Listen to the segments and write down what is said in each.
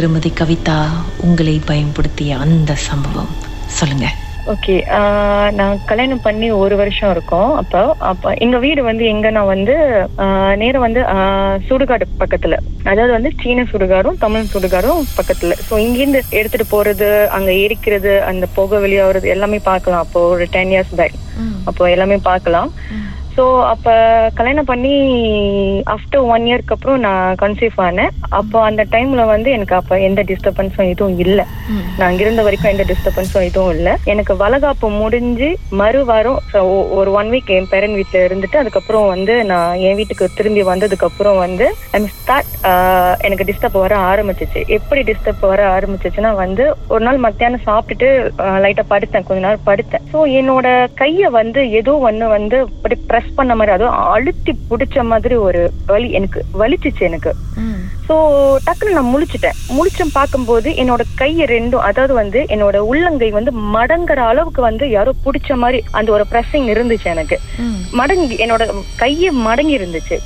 திருமதி கவிதா உங்களை பயன்படுத்திய அந்த சம்பவம். சொல்லுங்க. ஓகே நான் கல்யாணம் பண்ணி ஒரு வருஷம் இருக்கும். அப்போ அப்போ எங்க வீடு வந்து எங்கன்னா வந்து ஆஹ், நேரா வந்து சுடுகாடு பக்கத்துல. அதாவது வந்து சீன சுடுகாடும் தமிழ் சுடுகாடும் பக்கத்துல. ஸோ இங்கேருந்து எடுத்துட்டு போறது அங்க எரிக்கிறது அந்த புகை வெளியாகிறது எல்லாமே பார்க்கலாம். அப்போ ஒரு டென் இயர்ஸ் பேக் அப்போ எல்லாமே பார்க்கலாம். ஸோ அப்போ கல்யாணம் பண்ணி ஆஃப்டர் ஒன் இயர்க்கு அப்புறம் நான் கன்சீவ் ஆனேன். அப்போ அந்த டைம்ல வந்து எனக்கு அப்போ எந்த டிஸ்டர்பன்ஸும் எதுவும் இல்லை. நான் அங்க இருந்த வரைக்கும் எந்த டிஸ்டர்பன்ஸும் எதுவும் இல்லை. எனக்கு வளகாப்பு முடிஞ்சு மறு வாரம் ஒரு ஒன் வீக் என் பேரன் வீட்டில் இருந்துட்டு அதுக்கப்புறம் வந்து நான் என் வீட்டுக்கு திரும்பி வந்ததுக்கப்புறம் வந்து ஐம் ஸ்டார்ட் எனக்கு டிஸ்டர்ப் வர ஆரம்பிச்சிச்சு. எப்படி டிஸ்டர்ப் வர ஆரம்பிச்சிச்சுன்னா வந்து ஒரு நாள் மத்தியானம் சாப்பிட்டுட்டு லைட்டாக படுத்தேன். கொஞ்ச நேரம் படுத்தேன். ஸோ என்னோட கையை வந்து ஏதோ ஒன்று வந்து அப்படி ப்ரெஸ் பண்ண மாதிரி அதுவும் அழுத்தி பிடிச்ச மாதிரி ஒரு வலி எனக்கு வலிச்சிச்சு எனக்கு. ஸோ டக்குன்னு நான் முழிச்சிட்டேன். முழிச்சம் பார்க்கும்போது என்னோட கையை ரெண்டும் அதாவது வந்து என்னோட உள்ளங்கை வந்து மடங்குற அளவுக்கு வந்து யாரோ பிடிச்ச மாதிரி அந்த ஒரு ப்ரெஸ்ஸிங் இருந்துச்சு எனக்கு. மடங்கி என்னோட கையை மடங்கி இருந்துச்சு.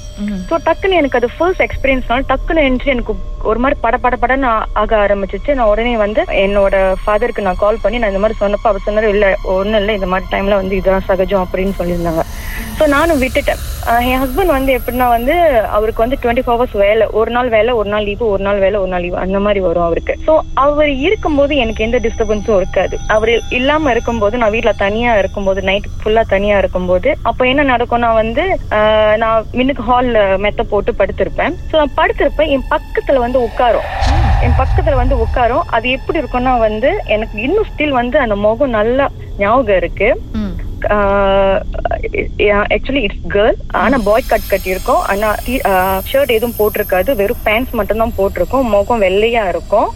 ஸோ டக்குன்னு எனக்கு அது ஃபர்ஸ்ட் எக்ஸ்பீரியன்ஸ்னால டக்குன்னு என்று எனக்கு ஒரு மாதிரி பட பட படன்னு ஆக ஆரம்பிச்சிச்சு. நான் உடனே வந்து என்னோட ஃபாதருக்கு நான் கால் பண்ணி நான் இந்த மாதிரி சொன்னப்போ அவர் சொன்னாரு இல்ல ஒன்றும் இல்லை இந்த மாதிரி டைம்ல வந்து இதுதான் சகஜம் அப்படின்னு சொல்லியிருந்தாங்க. ஸோ நானும் விட்டுட்டேன். என் ஹஸ்பண்ட் வந்து எப்படின்னா வந்து அவருக்கு வந்து டுவெண்ட்டி ஃபோர் ஹவர்ஸ் வேலை. ஒரு நாள் வேலை ஒரு நாள் லீவு ஒரு நாள் வேலை ஒரு நாள் லீவு அந்த மாதிரி வரும் அவருக்கு. ஸோ அவர் இருக்கும்போது எனக்கு எந்த டிஸ்டர்பன்ஸும் இருக்காது. அவர் இல்லாமல் இருக்கும்போது நான் வீட்டில் தனியாக இருக்கும்போது நைட் ஃபுல்லாக தனியாக இருக்கும்போது அப்போ என்ன நடக்கும்னா வந்து நான் மின்னுக்கு ஹாலில் மெத்த போட்டு படுத்திருப்பேன். ஸோ நான் படுத்திருப்பேன். என் பக்கத்தில் வந்து உட்காரும். என் பக்கத்துல வந்து உட்காரும். அது எப்படி இருக்கும்னா வந்து எனக்கு இன்னும் ஸ்டில் வந்து அந்த முகம் நல்லா ஞாபகம் இருக்கு. ஆக்சுவலி இட்ஸ் கேர்ள் ஆனா பாய் கட் கட்டி இருக்கும் ஆனா ஷர்ட் எதுவும் போட்டிருக்காது. வெறும் பேண்ட்ஸ் மட்டும் தான் போட்டிருக்கும். முகம் வெள்ளையா இருக்கும்.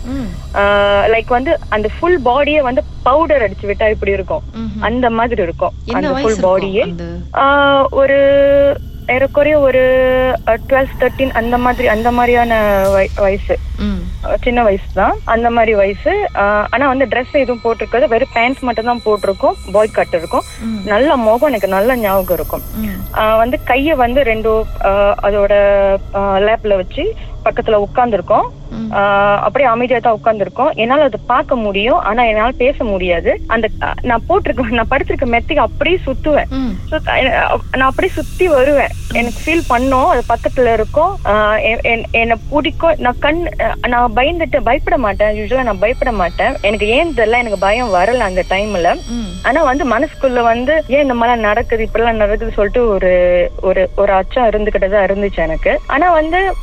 லைக் வந்து அந்த ஃபுல் பாடியே வந்து பவுடர் அடிச்சு விட்டா இப்படி இருக்கும். அந்த மாதிரி இருக்கும். அந்த ஃபுல் பாடியே ஒரு ஏறக்குறைய ஒரு டுவெல் தேர்ட்டீன் அந்த மாதிரி அந்த மாதிரியான வய- வயசு. சின்ன வயசு தான் அந்த மாதிரி வயசு. ஆனா வந்து ட்ரெஸ் எதுவும் போட்டிருக்காது. வெறும் பேண்ட்ஸ் மட்டும் தான் போட்டிருக்கும். பாய் கட் இருக்கும். நல்ல முகம் எனக்கு நல்ல ஞாபகம் இருக்கும். வந்து கைய வந்து ரெண்டு அதோட லேப்ல வச்சு பக்கத்துல உட்கார்ந்துருக்கோம். ம். அப்படியே அமைதியா தான் உட்கார்ந்துருக்கோம். என்னால அதை பார்க்க முடியும். ஆனா என்னால பேச முடியாது. அந்த நான் போட்டிருக்க நான் படுத்திருக்க மெத்தைக்கு அப்படியே சுத்துவேன். நான் அப்படியே சுத்தி வருவேன். எனக்கு ஃபீல் பண்ணோம் அது பக்கத்துல இருக்கும். என்னை பிடிக்கும். நான் கண் நான் பயந்துட்டு பயப்பட மாட்டேன். யூஸ்வலா நான் பயப்பட மாட்டேன். எனக்கு ஏன் தெரியல எனக்கு பயம் வரல அந்த டைம்ல ஆனா வந்து மனசுக்குள்ள வந்து ஏன் இந்த மாதிரி நடக்குது இப்படிலாம் நடக்குது சொல்லிட்டு ஒரு ஒரு ஒரு அச்சம் இருந்துகிட்டு தான் இருந்துச்சு எனக்கு. ஆனா வந்து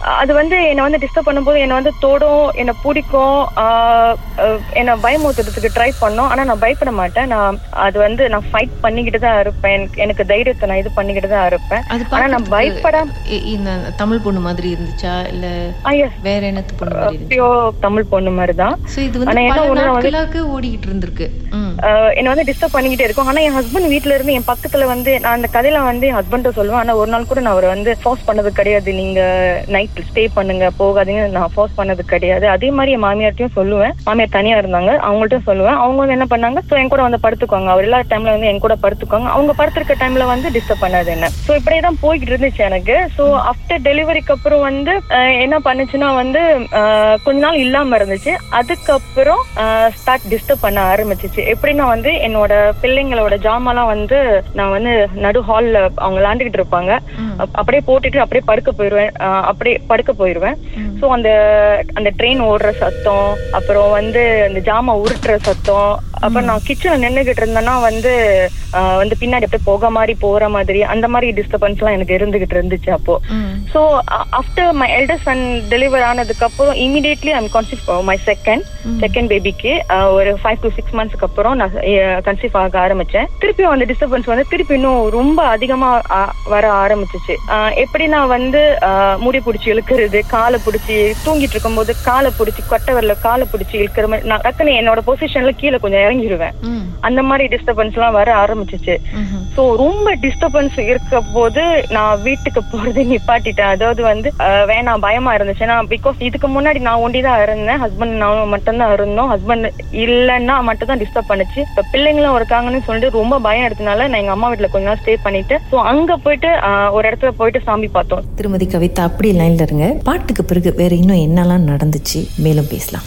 அது வந்து என்னை வந்து டிஸ்டர்ப் பண்ணும்போது என்னை வந்து தோடும் என்னை பிடிக்கும். என்னை பயமுறுத்துறதுக்கு ட்ரை பண்ணோம். ஆனா நான் பயப்பட மாட்டேன். நான் அது வந்து நான் ஃபைட் பண்ணிக்கிட்டு தான் இருப்பேன். எனக்கு- எனக்கு தைரியத்தை நான் இது பண்ணிக்கிட்டு தான் இருப்பேன். ஆனா நான் பயப்படாம இந்த தமிழ் பொண்ணு மாதிரி இருந்துச்சா? இல்ல வேற என்னத்து பொண்ணு மாதிரி பியோ தமிழ் பொண்ணு மாதிரி தான் சோ இது வந்து என்ன ஒண்ணு ஓடிக்கிட்டு இருந்திருக்கு. என்னை வந்து டிஸ்டர்ப் பண்ணிக்கிட்டே இருக்கும். ஆனா என் ஹஸ்பண்ட் வீட்ல இருந்து என் பக்கத்துல வந்து நான் அந்த கதையில வந்து என் ஹஸ்பண்ட் சொல்லுவேன். ஆனா ஒரு நாள் கூட நான் அவரை வந்து ஃபோர்ஸ் பண்ணது கிடையாது. நீங்க நைட் ஸ்டே பண்ணுங்க போகாதீங்க. நான் ஃபோர்ஸ் பண்ணது கிடையாது. அதே மாதிரி என் மாமியார்ட்டையும் சொல்லுவேன். மாமியார் தனியா இருந்தாங்க. அவங்கள்ட்டும் சொல்லுவேன். அவங்க வந்து என்ன பண்ணாங்க? ஸோ என் கூட வந்து படுத்துக்குவாங்க. அவர் எல்லா டைம்ல வந்து என் கூட படுத்துக்குவாங்க. அவங்க படுத்திருக்க டைம்ல வந்து டிஸ்டர்ப் பண்ணாது. என்ன ஸோ இப்படியே தான் போய்கிட்டு இருந்துச்சு எனக்கு. ஸோ ஆஃப்டர் டெலிவரிக்கு அப்புறம் வந்து என்ன பண்ணுச்சுன்னா வந்து கொஞ்ச நாள் இல்லாம இருந்துச்சு. அதுக்கப்புறம் ஸ்டார்ட் டிஸ்டர்ப் பண்ண ஆரம்பிச்சிச்சு. எப்படின்னா வந்து என்னோட பிள்ளைங்களோட ஜாமான்லாம் வந்து நான் வந்து நடு ஹால்ல அவங்க விளாண்டுக்கிட்டு இருப்பாங்க. அப்படியே போட்டுட்டு அப்படியே படுக்க போயிருவேன். ஆஹ் அப்படியே படுக்க போயிருவேன். ம். ஸோ அந்த அந்த ட்ரெயின் ஓடுற சத்தம் அப்புறம் வந்து அந்த ஜாமா உருட்டுற சத்தம் அப்புறம் நான் கிச்சன்ல நின்னுகிட்டு இருந்தேன்னா வந்து வந்து பின்னாடி அப்படியே போக மாதிரி போற மாதிரி அந்த மாதிரி டிஸ்டர்பன்ஸ் எல்லாம் எனக்கு இருந்துகிட்டு இருந்துச்சு அப்போ. So after my elder son deliver ஆனதுக்கு அப்புறம் immediately I'm conceive my. Second. Second பேபிக்கு ஒரு ஃபைவ் டு சிக்ஸ் மந்த்ஸ்க்கு அப்புறம் நான் கன்சீவ் ஆக ஆரம்பிச்சேன். திருப்பியும் அந்த டிஸ்டர்பன்ஸ் வந்து திருப்பி இன்னும் ரொம்ப அதிகமா வர ஆரம்பிச்சிச்சு. ஆஹ் எப்படின்னா வந்து முடி பிடிச்சி இழுக்கிறது காலை பிடிச்சி தூங்கிட்டு இருக்கும்போது காலை பிடிச்சி கொட்டை வரல காலை பிடிச்சி இழுக்கிற மாதிரி நான் டக்குன்னு என்னோட பொசிஷன்ல கீழே கொஞ்சம் கரைஞ்சிருவேன் அந்த மாதிரி டிஸ்டர்பன்ஸ் எல்லாம் வர ஆரம்பிச்சிச்சு. சோ ரொம்ப டிஸ்டர்பன்ஸ் இருக்க போது நான் வீட்டுக்கு போறது நிப்பாட்டிட்டேன். அதாவது வந்து வேணாம் பயமா இருந்துச்சு. ஏன்னா பிகாஸ் இதுக்கு முன்னாடி நான் ஒண்டிதான் இருந்தேன். ஹஸ்பண்ட் நானும் மட்டும்தான் இருந்தோம். ஹஸ்பண்ட் இல்லைன்னா மட்டும் தான் டிஸ்டர்ப் பண்ணுச்சு. இப்ப பிள்ளைங்களும் இருக்காங்கன்னு சொல்லிட்டு ரொம்ப பயம் எடுத்தனால நான் எங்க அம்மா வீட்டுல கொஞ்ச நாள் ஸ்டே பண்ணிட்டு சோ அங்க போயிட்டு ஒரு இடத்துல போயிட்டு சாமி பார்த்தோம். திருமதி கவிதா அப்படி லைன்ல இருங்க. பாட்டுக்கு பிறகு வேற இன்னும் என்னெல்லாம் நடந்துச்சு? மேலும் பேசலாம்.